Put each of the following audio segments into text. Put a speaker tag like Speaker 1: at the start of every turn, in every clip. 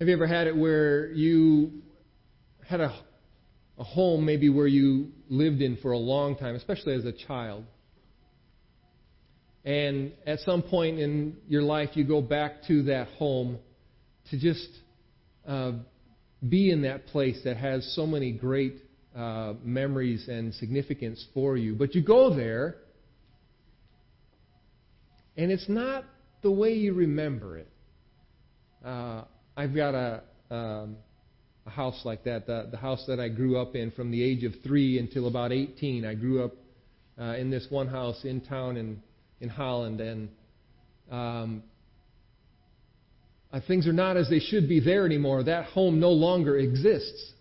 Speaker 1: Have you ever had it where you had a, a home maybe where you lived in for a long time, especially as a child? And at some point in your life, you go back to that home to just uh, be in that place that has so many great uh, memories and significance for you. But you go there, and it's not the way you remember it. Uh, I've got a, um, a house like that. The, the house that I grew up in from the age of three until about 18. I grew up uh, in this one house in town in, in Holland, and um, uh, things are not as they should be there anymore. That home no longer exists.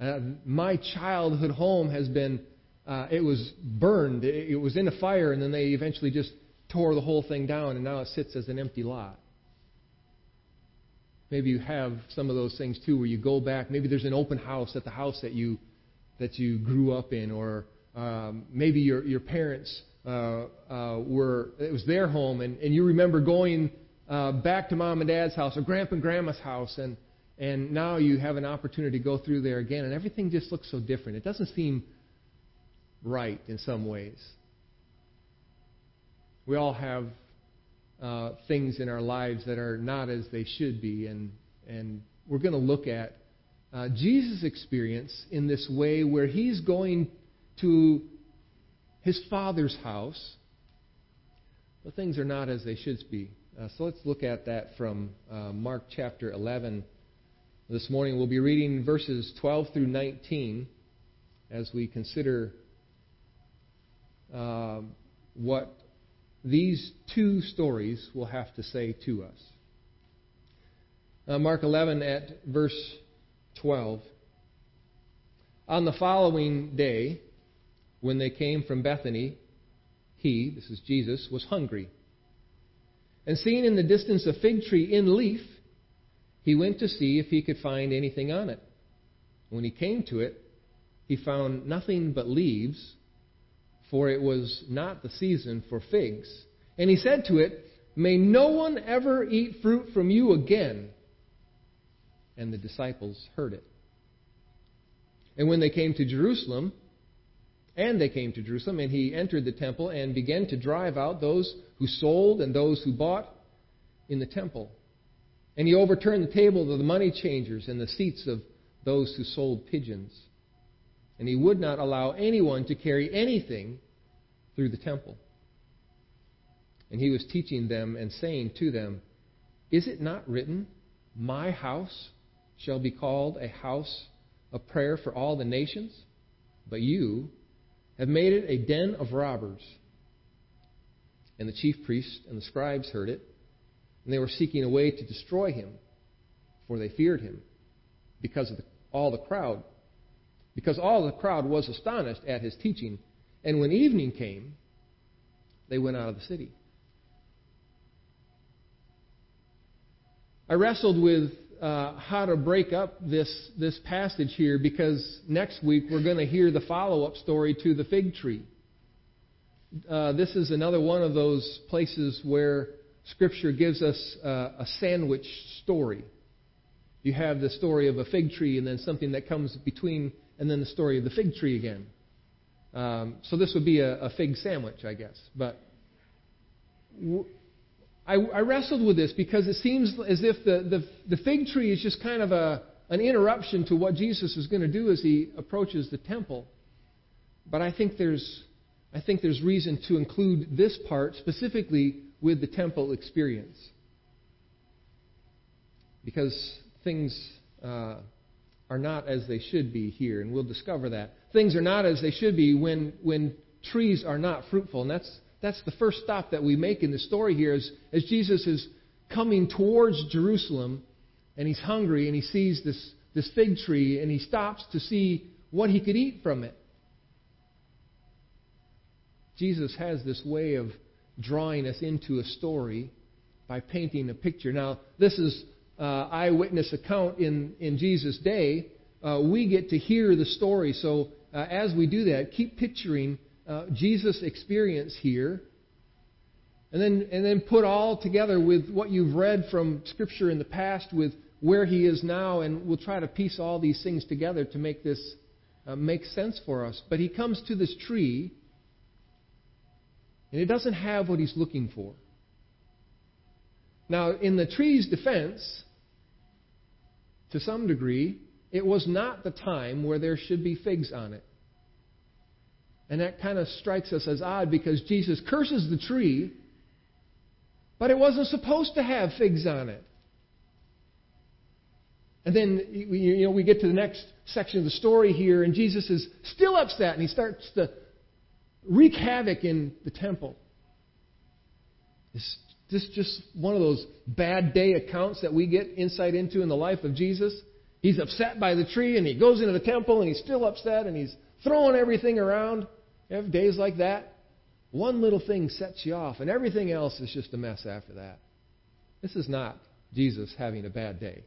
Speaker 1: Uh, my childhood home has been, uh, it was burned. It, it was in a fire, and then they eventually just tore the whole thing down, and now it sits as an empty lot. Maybe you have some of those things too, where you go back. Maybe there's an open house at the house that you that you grew up in, or um, maybe your your parents uh, uh, were it was their home, and, and you remember going uh, back to mom and dad's house or grandpa and grandma's house, and and now you have an opportunity to go through there again, and everything just looks so different. It doesn't seem right in some ways. We all have uh, things in our lives that are not as they should be. And, and we're going to look at uh, Jesus' experience in this way where he's going to his father's house, but things are not as they should be. Uh, so let's look at that from uh, Mark chapter 11. This morning we'll be reading verses 12 through 19 as we consider uh, what these two stories will have to say to us. Uh, Mark 11 at verse 12. On the following day, when they came from Bethany, he, this is Jesus, was hungry. And seeing in the distance a fig tree in leaf, he went to see if he could find anything on it. When he came to it, he found nothing but leaves for it was not the season for figs. And he said to it, May no one ever eat fruit from you again. And the disciples heard it. And when they came to Jerusalem, and they came to Jerusalem, and he entered the temple and began to drive out those who sold and those who bought in the temple. And he overturned the tables of the money changers and the seats of those who sold pigeons and he would not allow anyone to carry anything through the temple. And he was teaching them and saying to them, Is it not written, My house shall be called a house of prayer for all the nations? But you have made it a den of robbers. And the chief priests and the scribes heard it, and they were seeking a way to destroy him, for they feared him, because of the, all the crowd because all the crowd was astonished at his teaching. And when evening came, they went out of the city. I wrestled with uh, how to break up this, this passage here because next week we're going to hear the follow up story to the fig tree. Uh, this is another one of those places where Scripture gives us uh, a sandwich story. You have the story of a fig tree and then something that comes between and then the story of the fig tree again. Um, so this would be a, a, fig sandwich, I guess. But w- I, I, wrestled with this because it seems as if the, the, the fig tree is just kind of a, an interruption to what Jesus is going to do as he approaches the temple. But I think there's, I think there's reason to include this part specifically with the temple experience. Because things uh, are not as they should be here, and we'll discover that. Things are not as they should be when, when trees are not fruitful. And that's, that's the first stop that we make in the story here is, as, Jesus is coming towards Jerusalem and he's hungry and he sees this, this fig tree and he stops to see what he could eat from it. Jesus has this way of drawing us into a story by painting a picture. Now, this is uh, eyewitness account in, in Jesus' day, uh, we get to hear the story. So uh, as we do that, keep picturing uh, Jesus' experience here. And then, and then put all together with what you've read from Scripture in the past, with, where he is now, and we'll try to piece all these things together to make this uh, make sense for us. But he comes to this tree, and it doesn't have what he's looking for. Now, in the tree's defense, to some degree, it was not the time where there should be figs on it. And that kind of strikes us as odd because Jesus curses the tree, but it wasn't supposed to have figs on it. And then you know we get to the next section of the story here, and Jesus is still upset, and he starts to wreak havoc in the temple. Is this just one of those bad day accounts that we get insight into in the life of Jesus? He's upset by the tree, and he goes into the temple, and he's still upset, and he's throwing everything around. You have days like that. One little thing sets you off, and everything else is just a mess after that. This is not Jesus having a bad day.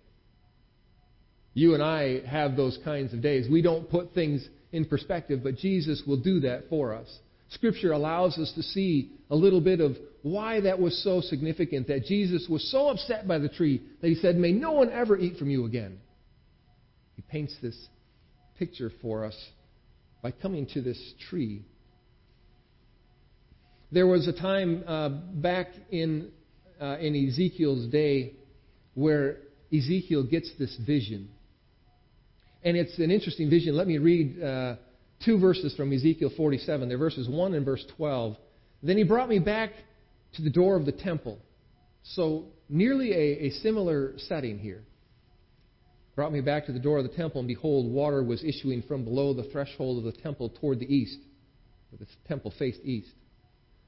Speaker 1: You and I have those kinds of days. We don't put things in perspective, but Jesus will do that for us. Scripture allows us to see a little bit of why that was so significant, that Jesus was so upset by the tree that he said, May no one ever eat from you again. He paints this picture for us by coming to this tree. There was a time uh, back in, uh, in Ezekiel's day where Ezekiel gets this vision. And it's an interesting vision. Let me read uh, two verses from Ezekiel 47. They're verses 1 and verse 12. Then he brought me back to the door of the temple. So, nearly a, a similar setting here. Brought me back to the door of the temple, and behold, water was issuing from below the threshold of the temple toward the east. The temple faced east.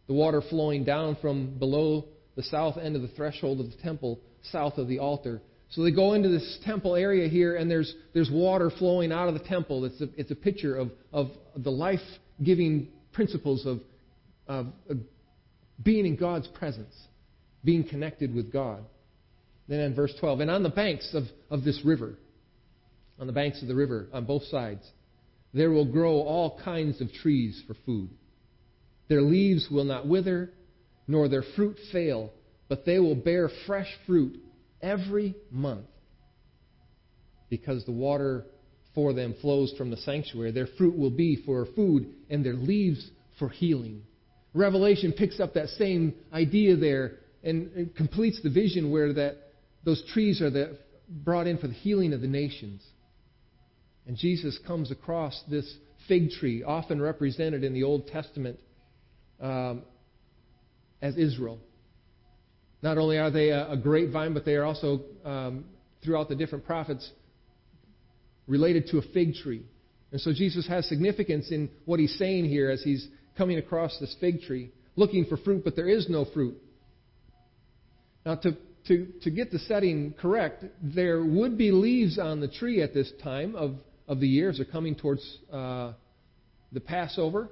Speaker 1: The water flowing down from below the south end of the threshold of the temple, south of the altar, so they go into this temple area here, and there's, there's water flowing out of the temple. It's a, it's a picture of, of the life giving principles of, of, of being in God's presence, being connected with God. Then in verse 12, and on the banks of, of this river, on the banks of the river, on both sides, there will grow all kinds of trees for food. Their leaves will not wither, nor their fruit fail, but they will bear fresh fruit every month because the water for them flows from the sanctuary. Their fruit will be for food and their leaves for healing. Revelation picks up that same idea there and completes the vision where that those trees are the, brought in for the healing of the nations. And Jesus comes across this fig tree, often represented in the Old Testament um, as Israel. Not only are they a, a grapevine, but they are also, um, throughout the different prophets, related to a fig tree. And so Jesus has significance in what he's saying here as he's coming across this fig tree, looking for fruit, but there is no fruit. Now, to, to, to get the setting correct, there would be leaves on the tree at this time of, of the year as they're coming towards uh, the Passover.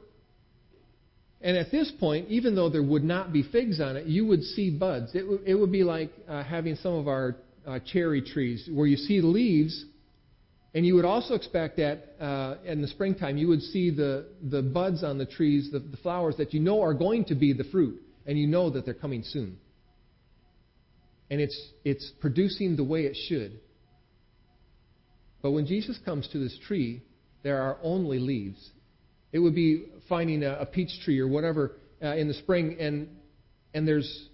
Speaker 1: And at this point, even though there would not be figs on it, you would see buds. It, w- it would be like uh, having some of our uh, cherry trees where you see the leaves, and you would also expect that uh, in the springtime you would see the, the buds on the trees, the, the flowers that you know are going to be the fruit, and you know that they're coming soon. And it's, it's producing the way it should. But when Jesus comes to this tree, there are only leaves. It would be finding a, a peach tree or whatever uh, in the spring, and and there's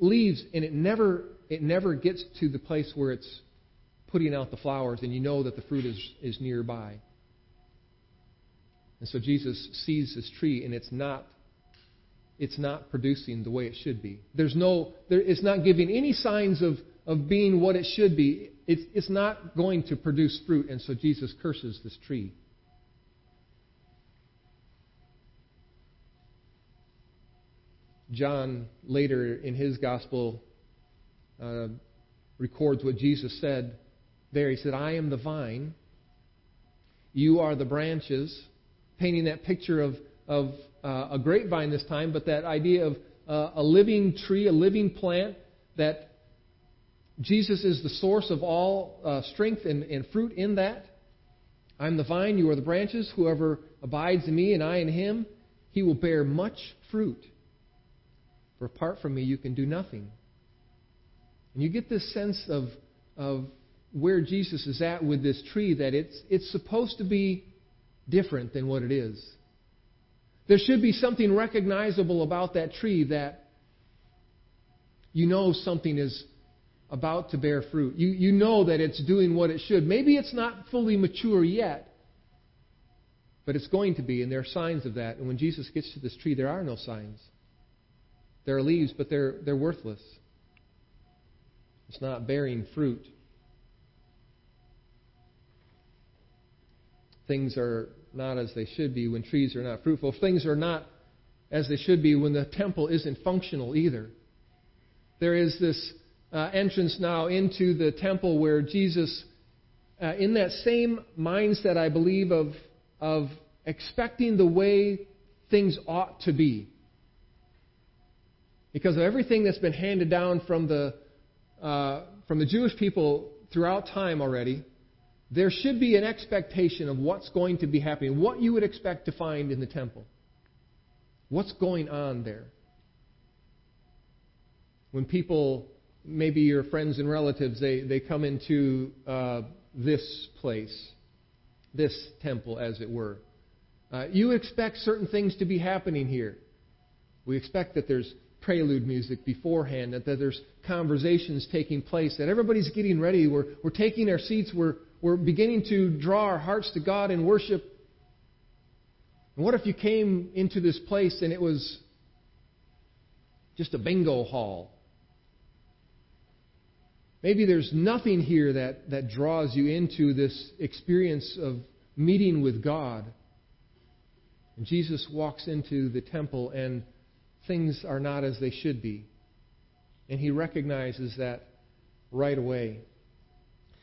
Speaker 1: leaves, and it never it never gets to the place where it's putting out the flowers, and you know that the fruit is is nearby. And so Jesus sees this tree, and it's not it's not producing the way it should be. There's no there, it's not giving any signs of of being what it should be. It's, it's not going to produce fruit, and so Jesus curses this tree. John later in his gospel uh, records what Jesus said there. He said, I am the vine, you are the branches, painting that picture of, of uh, a grapevine this time, but that idea of uh, a living tree, a living plant, that Jesus is the source of all uh, strength and, and fruit in that. I'm the vine, you are the branches. Whoever abides in me and I in him, he will bear much fruit. For apart from me, you can do nothing. And you get this sense of, of where Jesus is at with this tree that it's, it's supposed to be different than what it is. There should be something recognizable about that tree that you know something is about to bear fruit. You, you know that it's doing what it should. Maybe it's not fully mature yet, but it's going to be, and there are signs of that. And when Jesus gets to this tree, there are no signs. There are leaves, but they're, they're worthless. It's not bearing fruit. Things are not as they should be when trees are not fruitful. Things are not as they should be when the temple isn't functional either. There is this uh, entrance now into the temple where Jesus, uh, in that same mindset, I believe, of, of expecting the way things ought to be. Because of everything that's been handed down from the, uh, from the Jewish people throughout time already, there should be an expectation of what's going to be happening, what you would expect to find in the temple. What's going on there? When people maybe your friends and relatives, they, they come into uh, this place, this temple, as it were. Uh, you expect certain things to be happening here. We expect that there's prelude music beforehand, that, that there's conversations taking place, that everybody's getting ready. We're, we're taking our seats. We're, we're beginning to draw our hearts to God in worship. And what if you came into this place and it was just a bingo hall? Maybe there's nothing here that, that draws you into this experience of meeting with God. And Jesus walks into the temple and things are not as they should be. And he recognizes that right away.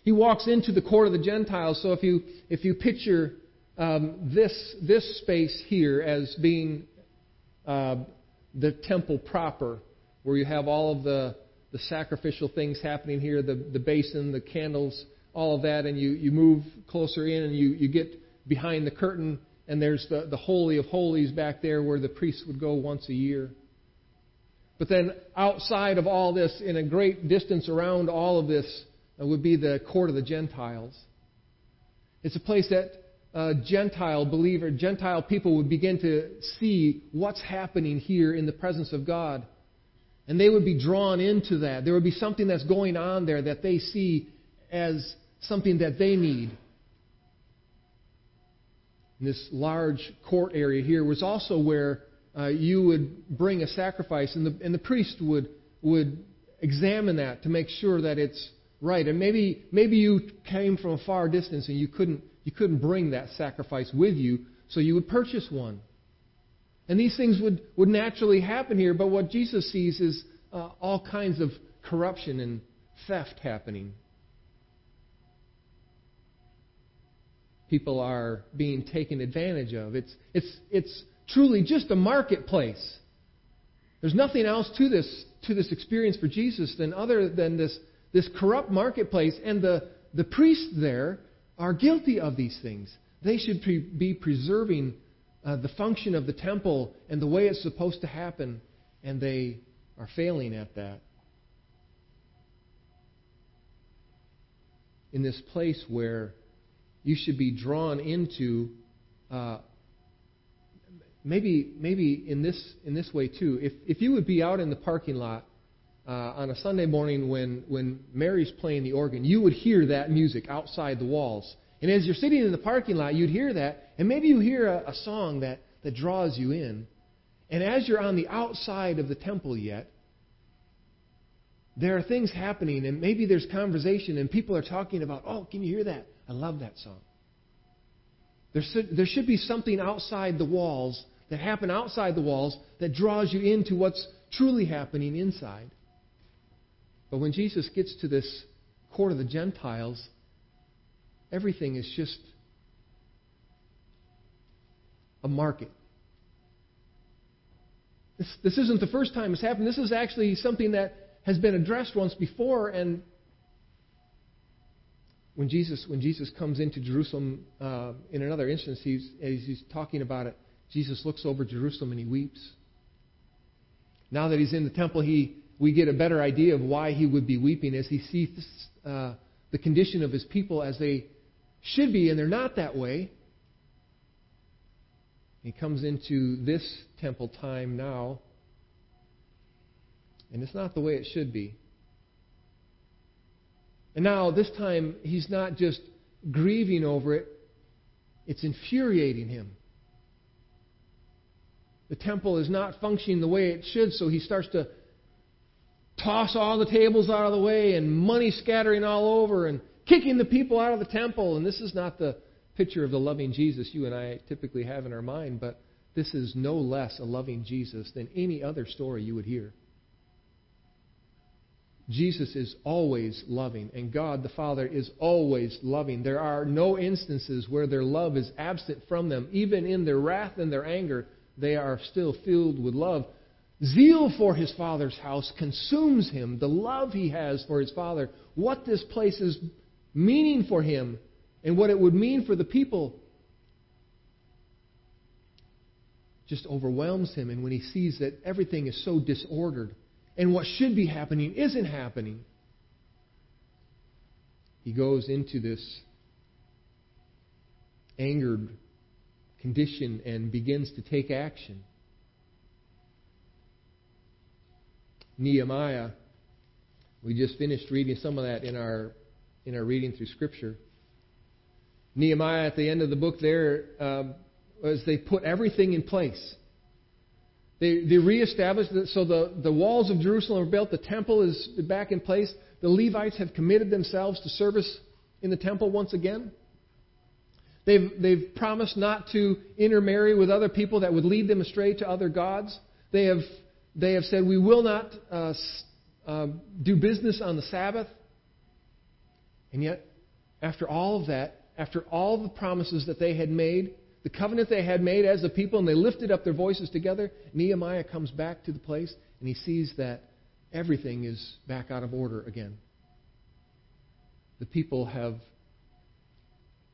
Speaker 1: He walks into the court of the Gentiles. So if you, if you picture um, this, this space here as being uh, the temple proper, where you have all of the the sacrificial things happening here, the, the basin, the candles, all of that, and you, you move closer in and you, you get behind the curtain, and there's the, the Holy of Holies back there where the priests would go once a year. But then outside of all this, in a great distance around all of this, uh, would be the court of the Gentiles. It's a place that uh, Gentile believer, Gentile people would begin to see what's happening here in the presence of God. And they would be drawn into that. There would be something that's going on there that they see as something that they need. This large court area here was also where uh, you would bring a sacrifice, and the, and the priest would, would examine that to make sure that it's right. And maybe, maybe you came from a far distance and you couldn't, you couldn't bring that sacrifice with you, so you would purchase one. And these things would, would naturally happen here, but what Jesus sees is uh, all kinds of corruption and theft happening. People are being taken advantage of. It's, it's, it's truly just a marketplace. There's nothing else to this, to this experience for Jesus than other than this, this corrupt marketplace. And the, the priests there are guilty of these things. They should pre- be preserving uh, the function of the temple and the way it's supposed to happen, and they are failing at that. In this place where you should be drawn into, uh, maybe maybe in this in this way too. If if you would be out in the parking lot uh, on a Sunday morning when when Mary's playing the organ, you would hear that music outside the walls and as you're sitting in the parking lot, you'd hear that, and maybe you hear a, a song that, that draws you in. And as you're on the outside of the temple yet, there are things happening, and maybe there's conversation, and people are talking about, oh, can you hear that? I love that song. There should, there should be something outside the walls that happen outside the walls that draws you into what's truly happening inside. But when Jesus gets to this court of the Gentiles, Everything is just a market. This, this isn't the first time it's happened. This is actually something that has been addressed once before. And when Jesus, when Jesus comes into Jerusalem uh, in another instance, he's, as he's talking about it, Jesus looks over Jerusalem and he weeps. Now that he's in the temple, he, we get a better idea of why he would be weeping as he sees uh, the condition of his people as they should be, and they're not that way. He comes into this temple time now, and it's not the way it should be. And now, this time, he's not just grieving over it, it's infuriating him. The temple is not functioning the way it should, so he starts to toss all the tables out of the way and money scattering all over and kicking the people out of the temple. And this is not the picture of the loving Jesus you and I typically have in our mind, but this is no less a loving Jesus than any other story you would hear. Jesus is always loving, and God the Father is always loving. There are no instances where their love is absent from them. Even in their wrath and their anger, they are still filled with love. Zeal for his Father's house consumes him. The love he has for his Father, what this place is meaning for him, and what it would mean for the people, just overwhelms him. And when he sees that everything is so disordered, and what should be happening isn't happening, he goes into this angered condition and begins to take action. Nehemiah, we just finished reading some of that in our in our reading through Scripture. Nehemiah, at the end of the book, there, um, as they put everything in place. They, they reestablished it. So the, the walls of Jerusalem are built. The temple is back in place. The Levites have committed themselves to service in the temple once again. They've, they've promised not to intermarry with other people that would lead them astray to other gods. They have, they have said, We will not uh, uh, do business on the Sabbath. And yet, after all of that, after all the promises that they had made, the covenant they had made as a people, and they lifted up their voices together, Nehemiah comes back to the place and he sees that everything is back out of order again. The people have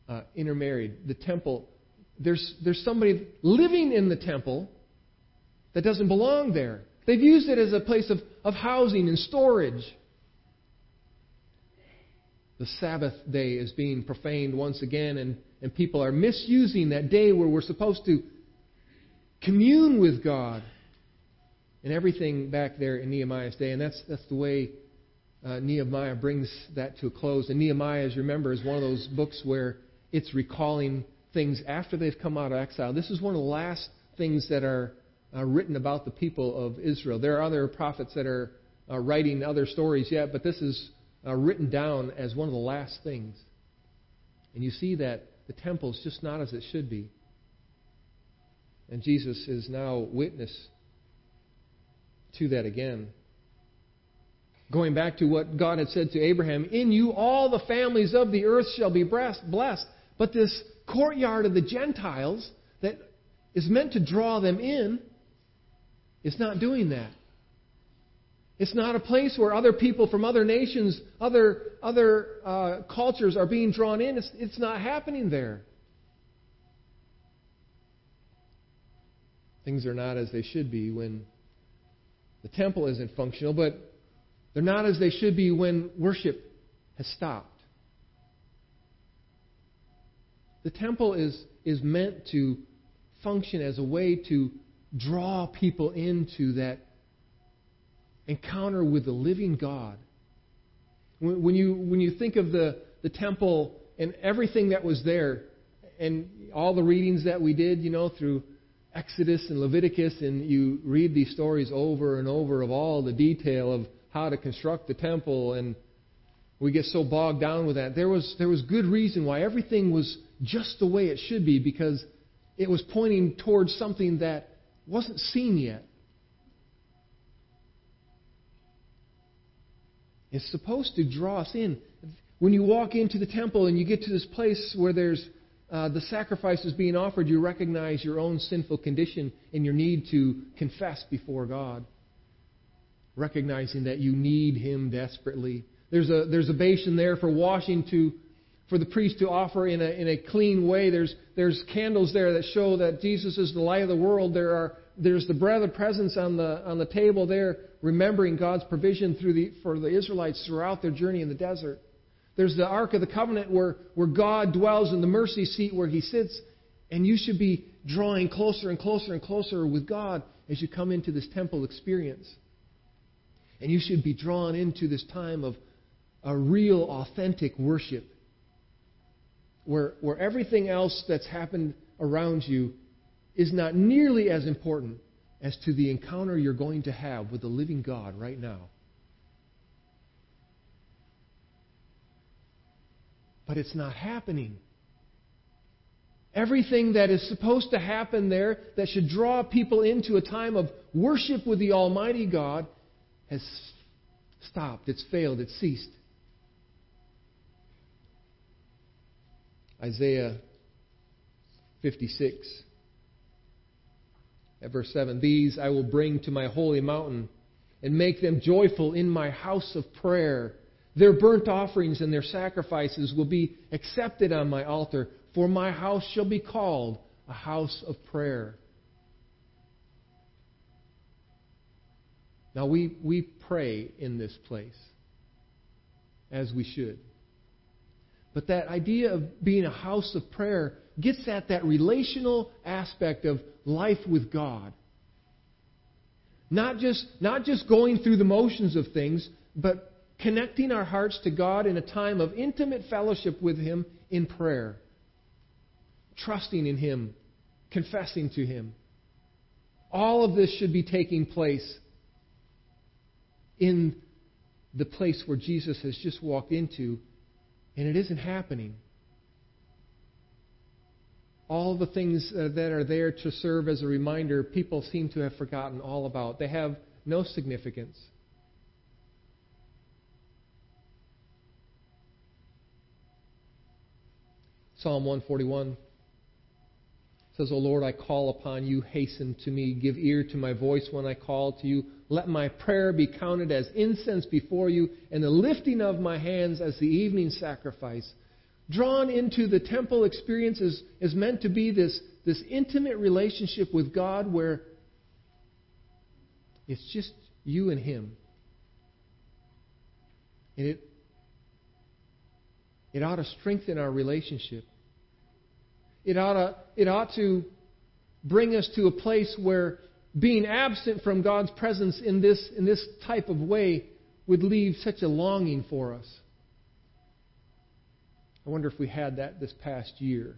Speaker 1: uh, intermarried. The temple, there's, there's somebody living in the temple that doesn't belong there. They've used it as a place of, of housing and storage. The Sabbath day is being profaned once again, and and people are misusing that day where we're supposed to commune with God and everything back there in Nehemiah's day. And that's, that's the way uh, Nehemiah brings that to a close. And Nehemiah, as you remember, is one of those books where it's recalling things after they've come out of exile. This is one of the last things that are uh, written about the people of Israel. There are other prophets that are uh, writing other stories yet, but this is uh, written down as one of the last things. And you see that the temple is just not as it should be. And Jesus is now witness to that again. Going back to what God had said to Abraham, In you all the families of the earth shall be blessed. But this courtyard of the Gentiles that is meant to draw them in is not doing that. It's not a place where other people from other nations, other, other uh, cultures are being drawn in. It's, it's not happening there. Things are not as they should be when the temple isn't functional, but they're not as they should be when worship has stopped. The temple is, is meant to function as a way to draw people into that encounter with the living God. When you, when you think of the, the temple and everything that was there, and all the readings that we did, you know, through Exodus and Leviticus, and you read these stories over and over of all the detail of how to construct the temple, and we get so bogged down with that. There was, there was good reason why everything was just the way it should be, because it was pointing towards something that wasn't seen yet. It's supposed to draw us in. When you walk into the temple and you get to this place where there's uh, the sacrifices being offered, you recognize your own sinful condition and your need to confess before God. Recognizing that you need Him desperately. There's a, there's a basin there for washing to, for the priest to offer in a, in a clean way. There's, there's candles there that show that Jesus is the light of the world. There are, there's the bread of presence on the, on the table there remembering God's provision through the, for the Israelites throughout their journey in the desert. There's the Ark of the Covenant where, where God dwells in the mercy seat where He sits. And you should be drawing closer and closer and closer with God as you come into this temple experience. And you should be drawn into this time of a real, authentic worship where, where everything else that's happened around you is not nearly as important as to the encounter you're going to have with the living God right now. But it's not happening. Everything that is supposed to happen there that should draw people into a time of worship with the Almighty God has stopped, it's failed, it's ceased. Isaiah 56, at verse 7 These I will bring to my holy mountain and make them joyful in my house of prayer. Their burnt offerings and their sacrifices will be accepted on my altar, for my house shall be called a house of prayer. Now, we, we pray in this place, as we should. But that idea of being a house of prayer gets at that relational aspect of life with God. Not just, not just going through the motions of things, but connecting our hearts to God in a time of intimate fellowship with Him in prayer, trusting in Him, confessing to Him. All of this should be taking place in the place where Jesus has just walked into, and it isn't happening. All the things uh, that are there to serve as a reminder, people seem to have forgotten all about. They have no significance. Psalm 141 says, O Lord, I call upon you, hasten to me, give ear to my voice when I call to you. Let my prayer be counted as incense before you, and the lifting of my hands as the evening sacrifice. Drawn into the temple experience is, is meant to be this, this intimate relationship with God where it's just you and Him. And it, it ought to strengthen our relationship. It ought, to, it ought to bring us to a place where being absent from God's presence in this, in this type of way would leave such a longing for us. I wonder if we had that this past year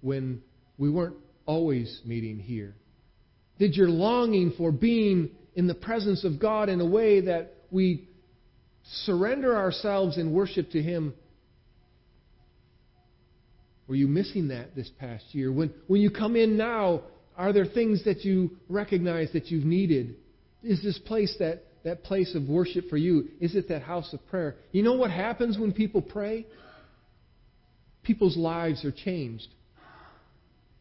Speaker 1: when we weren't always meeting here. Did your longing for being in the presence of God in a way that we surrender ourselves in worship to Him were you missing that this past year? When, when you come in now, are there things that you recognize that you've needed? Is this place that, that place of worship for you? Is it that house of prayer? You know what happens when people pray? People's lives are changed.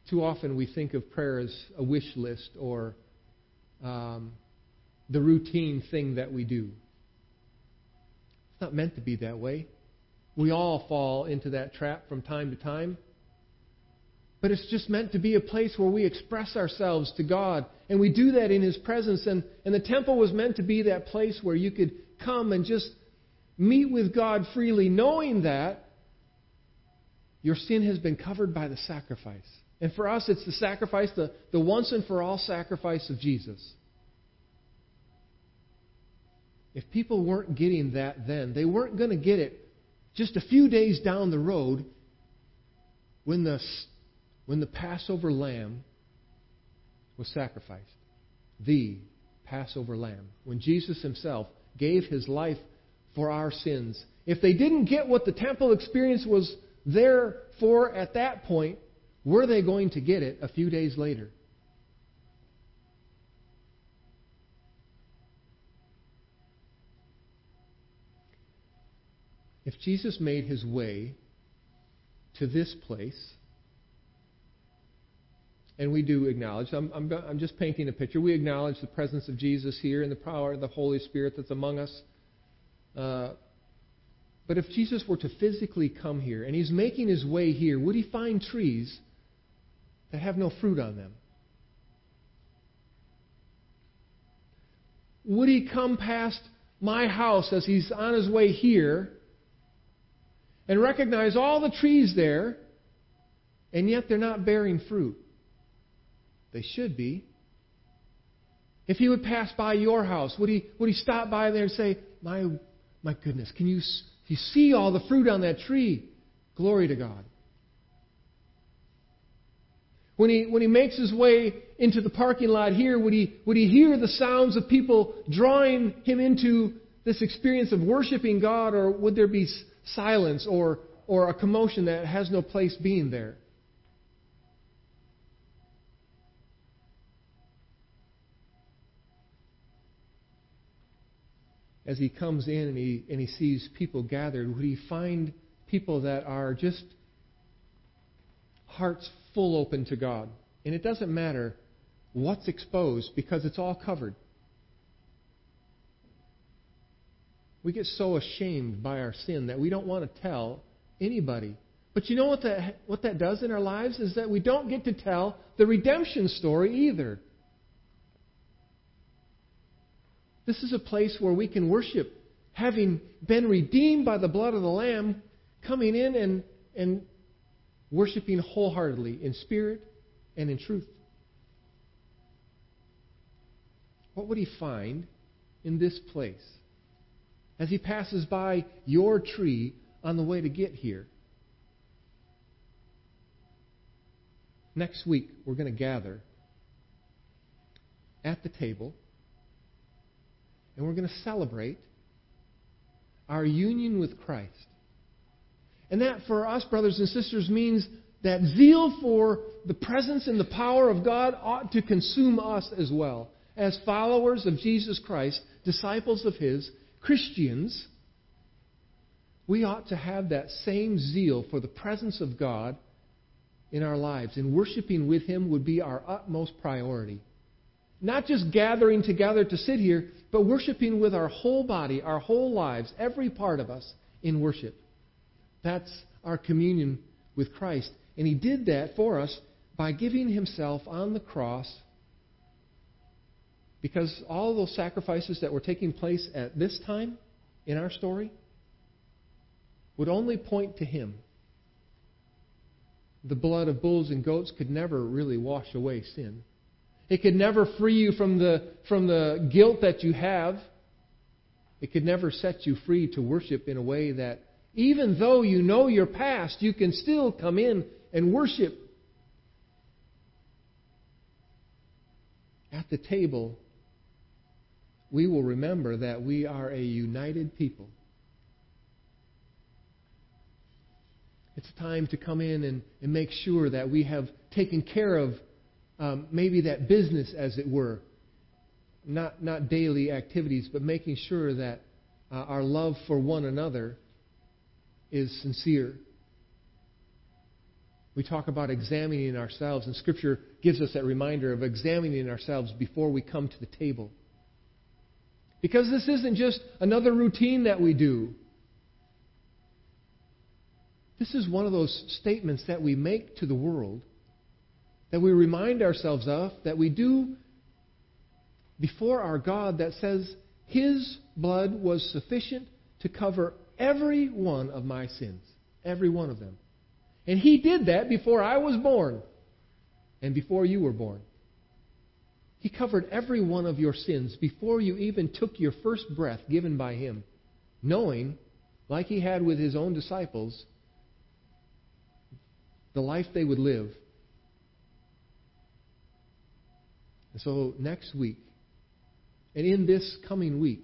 Speaker 1: Too often we think of prayer as a wish list or um, the routine thing that we do. It's not meant to be that way. We all fall into that trap from time to time. But it's just meant to be a place where we express ourselves to God. And we do that in His presence. And, and the temple was meant to be that place where you could come and just meet with God freely, knowing that your sin has been covered by the sacrifice. And for us, it's the sacrifice, the, the once and for all sacrifice of Jesus. If people weren't getting that then, they weren't going to get it just a few days down the road when the, when the Passover lamb was sacrificed. The Passover lamb. When Jesus himself gave his life for our sins. If they didn't get what the temple experience was there for at that point, were they going to get it a few days later? If Jesus made his way to this place, and we do acknowledge, I'm, I'm, I'm, just painting a picture, we acknowledge the presence of Jesus here and the power of the Holy Spirit that's among us. Uh, but if Jesus were to physically come here and he's making his way here, would he find trees that have no fruit on them? Would he come past my house as he's on his way here and recognize all the trees there, and yet they're not bearing fruit. They should be. If he would pass by your house, would he, would he stop by there and say, My, my goodness, can you, you see all the fruit on that tree? Glory to God. When he, when he makes his way into the parking lot here, would he, would he hear the sounds of people drawing him into this experience of worshiping God, or would there be silence or, or a commotion that has no place being there? As he comes in and he, and he sees people gathered, would he find people that are just hearts full open to God? And it doesn't matter what's exposed because it's all covered. We get so ashamed by our sin that we don't want to tell anybody. But you know what that, what that does in our lives is that we don't get to tell the redemption story either. This is a place where we can worship, having been redeemed by the blood of the Lamb, coming in and, and worshiping wholeheartedly in spirit and in truth. What would he find in this place as he passes by your tree on the way to get here? Next week, we're going to gather at the table and we're going to celebrate our union with Christ. And that for us, brothers and sisters, means that zeal for the presence and the power of God ought to consume us as well. As followers of Jesus Christ, disciples of His, Christians, we ought to have that same zeal for the presence of God in our lives. And worshiping with Him would be our utmost priority. Not just gathering together to sit here, but worshiping with our whole body, our whole lives, every part of us in worship. That's our communion with Christ. And He did that for us by giving Himself on the cross because all those sacrifices that were taking place at this time in our story would only point to Him. The blood of bulls and goats could never really wash away sin. It could never free you from the, from the guilt that you have. It could never set you free to worship in a way that, even though you know your past, you can still come in and worship. At the table, we will remember that we are a united people. It's time to come in and, and make sure that we have taken care of um, maybe that business, as it were, not, not daily activities, but making sure that uh, our love for one another is sincere. We talk about examining ourselves, and Scripture gives us that reminder of examining ourselves before we come to the table. Because this isn't just another routine that we do. This is one of those statements that we make to the world that we remind ourselves of, that we do before our God that says His blood was sufficient to cover every one of my sins. Every one of them. And He did that before I was born and before you were born. He covered every one of your sins before you even took your first breath given by Him, knowing, like He had with His own disciples, the life they would live And so next week, and in this coming week,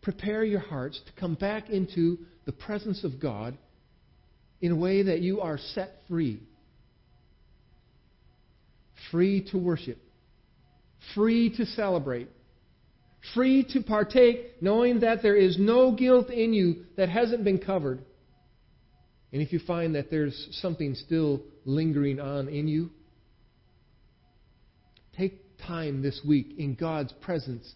Speaker 1: prepare your hearts to come back into the presence of God in a way that you are set free. Free to worship, free to celebrate, free to partake, knowing that there is no guilt in you that hasn't been covered. And if you find that there's something still lingering on in you, time this week in God's presence.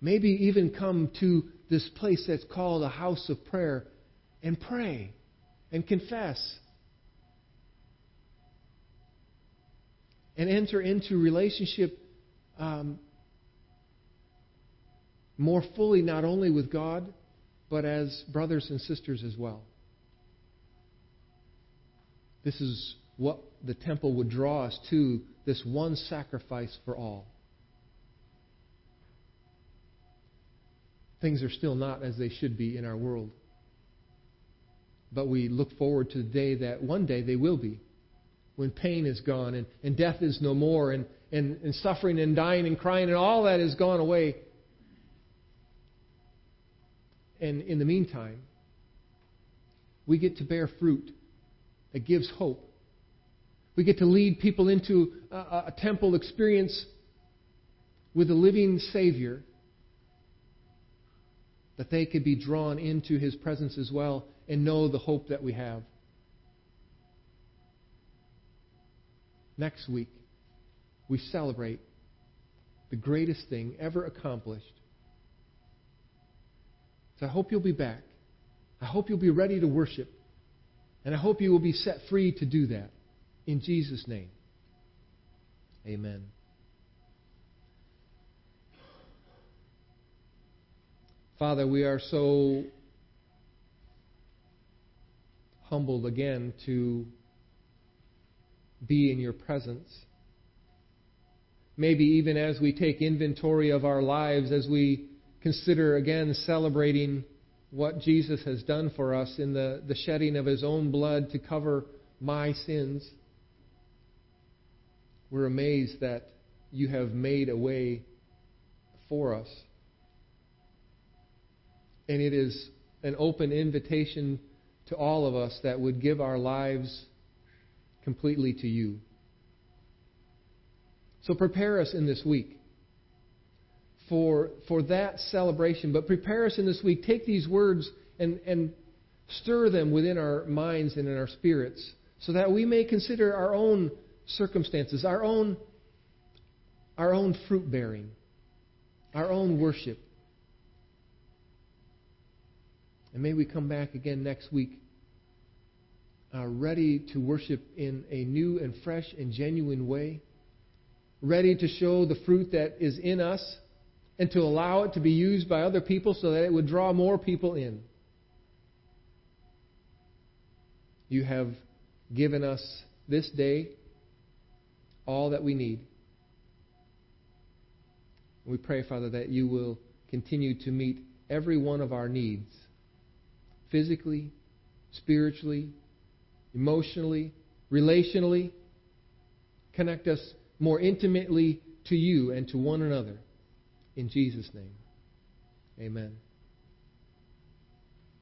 Speaker 1: Maybe even come to this place that's called a house of prayer and pray and confess. And enter into relationship um, more fully, not only with God, but as brothers and sisters as well. This is what the temple would draw us to this one sacrifice for all. Things are still not as they should be in our world. But we look forward to the day that one day they will be. When pain is gone and, and death is no more and, and, and suffering and dying and crying and all that is gone away. And in the meantime, we get to bear fruit that gives hope. We get to lead people into a, a temple experience with a living Savior that they could be drawn into His presence as well and know the hope that we have. Next week, we celebrate the greatest thing ever accomplished. So I hope you'll be back. I hope you'll be ready to worship. And I hope you will be set free to do that. In Jesus' name. Amen. Father, we are so humbled again to be in your presence. Maybe even as we take inventory of our lives, as we consider again celebrating what Jesus has done for us in the, the shedding of his own blood to cover my sins, we're amazed that you have made a way for us. And it is an open invitation to all of us that would give our lives completely to you. So prepare us in this week for, for that celebration. But prepare us in this week. Take these words and, and stir them within our minds and in our spirits so that we may consider our own circumstances, our own, our own fruit bearing, our own worship. And may we come back again next week uh, ready to worship in a new and fresh and genuine way, ready to show the fruit that is in us and to allow it to be used by other people so that it would draw more people in. You have given us this day all that we need. We pray, Father, that you will continue to meet every one of our needs physically, spiritually, emotionally, relationally. Connect us more intimately to you and to one another. In Jesus' name, amen.